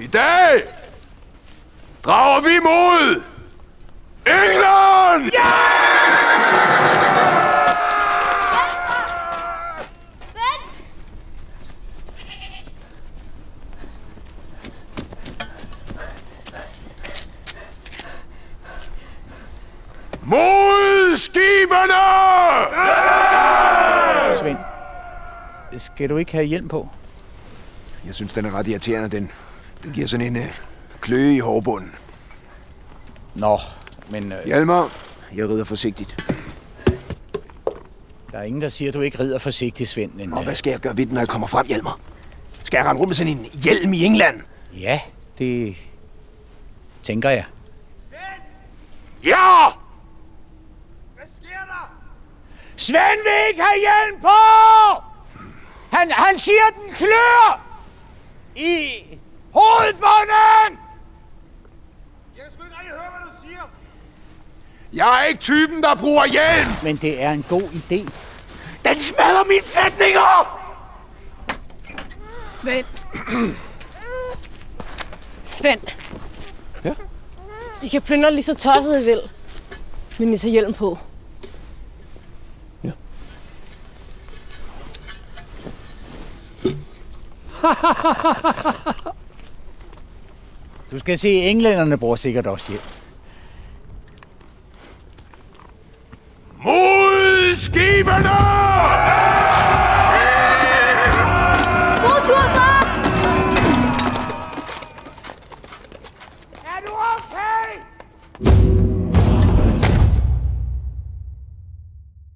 I dag drager vi mod England! Ja! Mod skibene! Svend, skal du ikke have hjelm på? Jeg synes, den er ret irriterende, den. Den giver sådan en uh, kløe i hårbunden. Nå, men øh, Hjalmar, jeg rider forsigtigt. der er ingen, der siger, at du ikke rider forsigtigt, Svend. Men, Og øh, hvad skal jeg gøre ved den, når jeg kommer frem, Hjalmar? Skal jeg rende rundt med sådan en hjelm i England? ja, det tænker jeg. Ja! Svend vil ikke have hjelm på! Han, han siger, at den klør! I hovedbunden! Jeg er ikke typen, der bruger hjelm! Men det er en god idé. Den smadrer mine sætninger! Svend. Svend. Ja? I kan plyndre lige så tosset I vil. Men I tager hjelm på. Du skal se, englænderne bruger sikkert også hjelm. Mod skibene! God tur, far! Er du okay?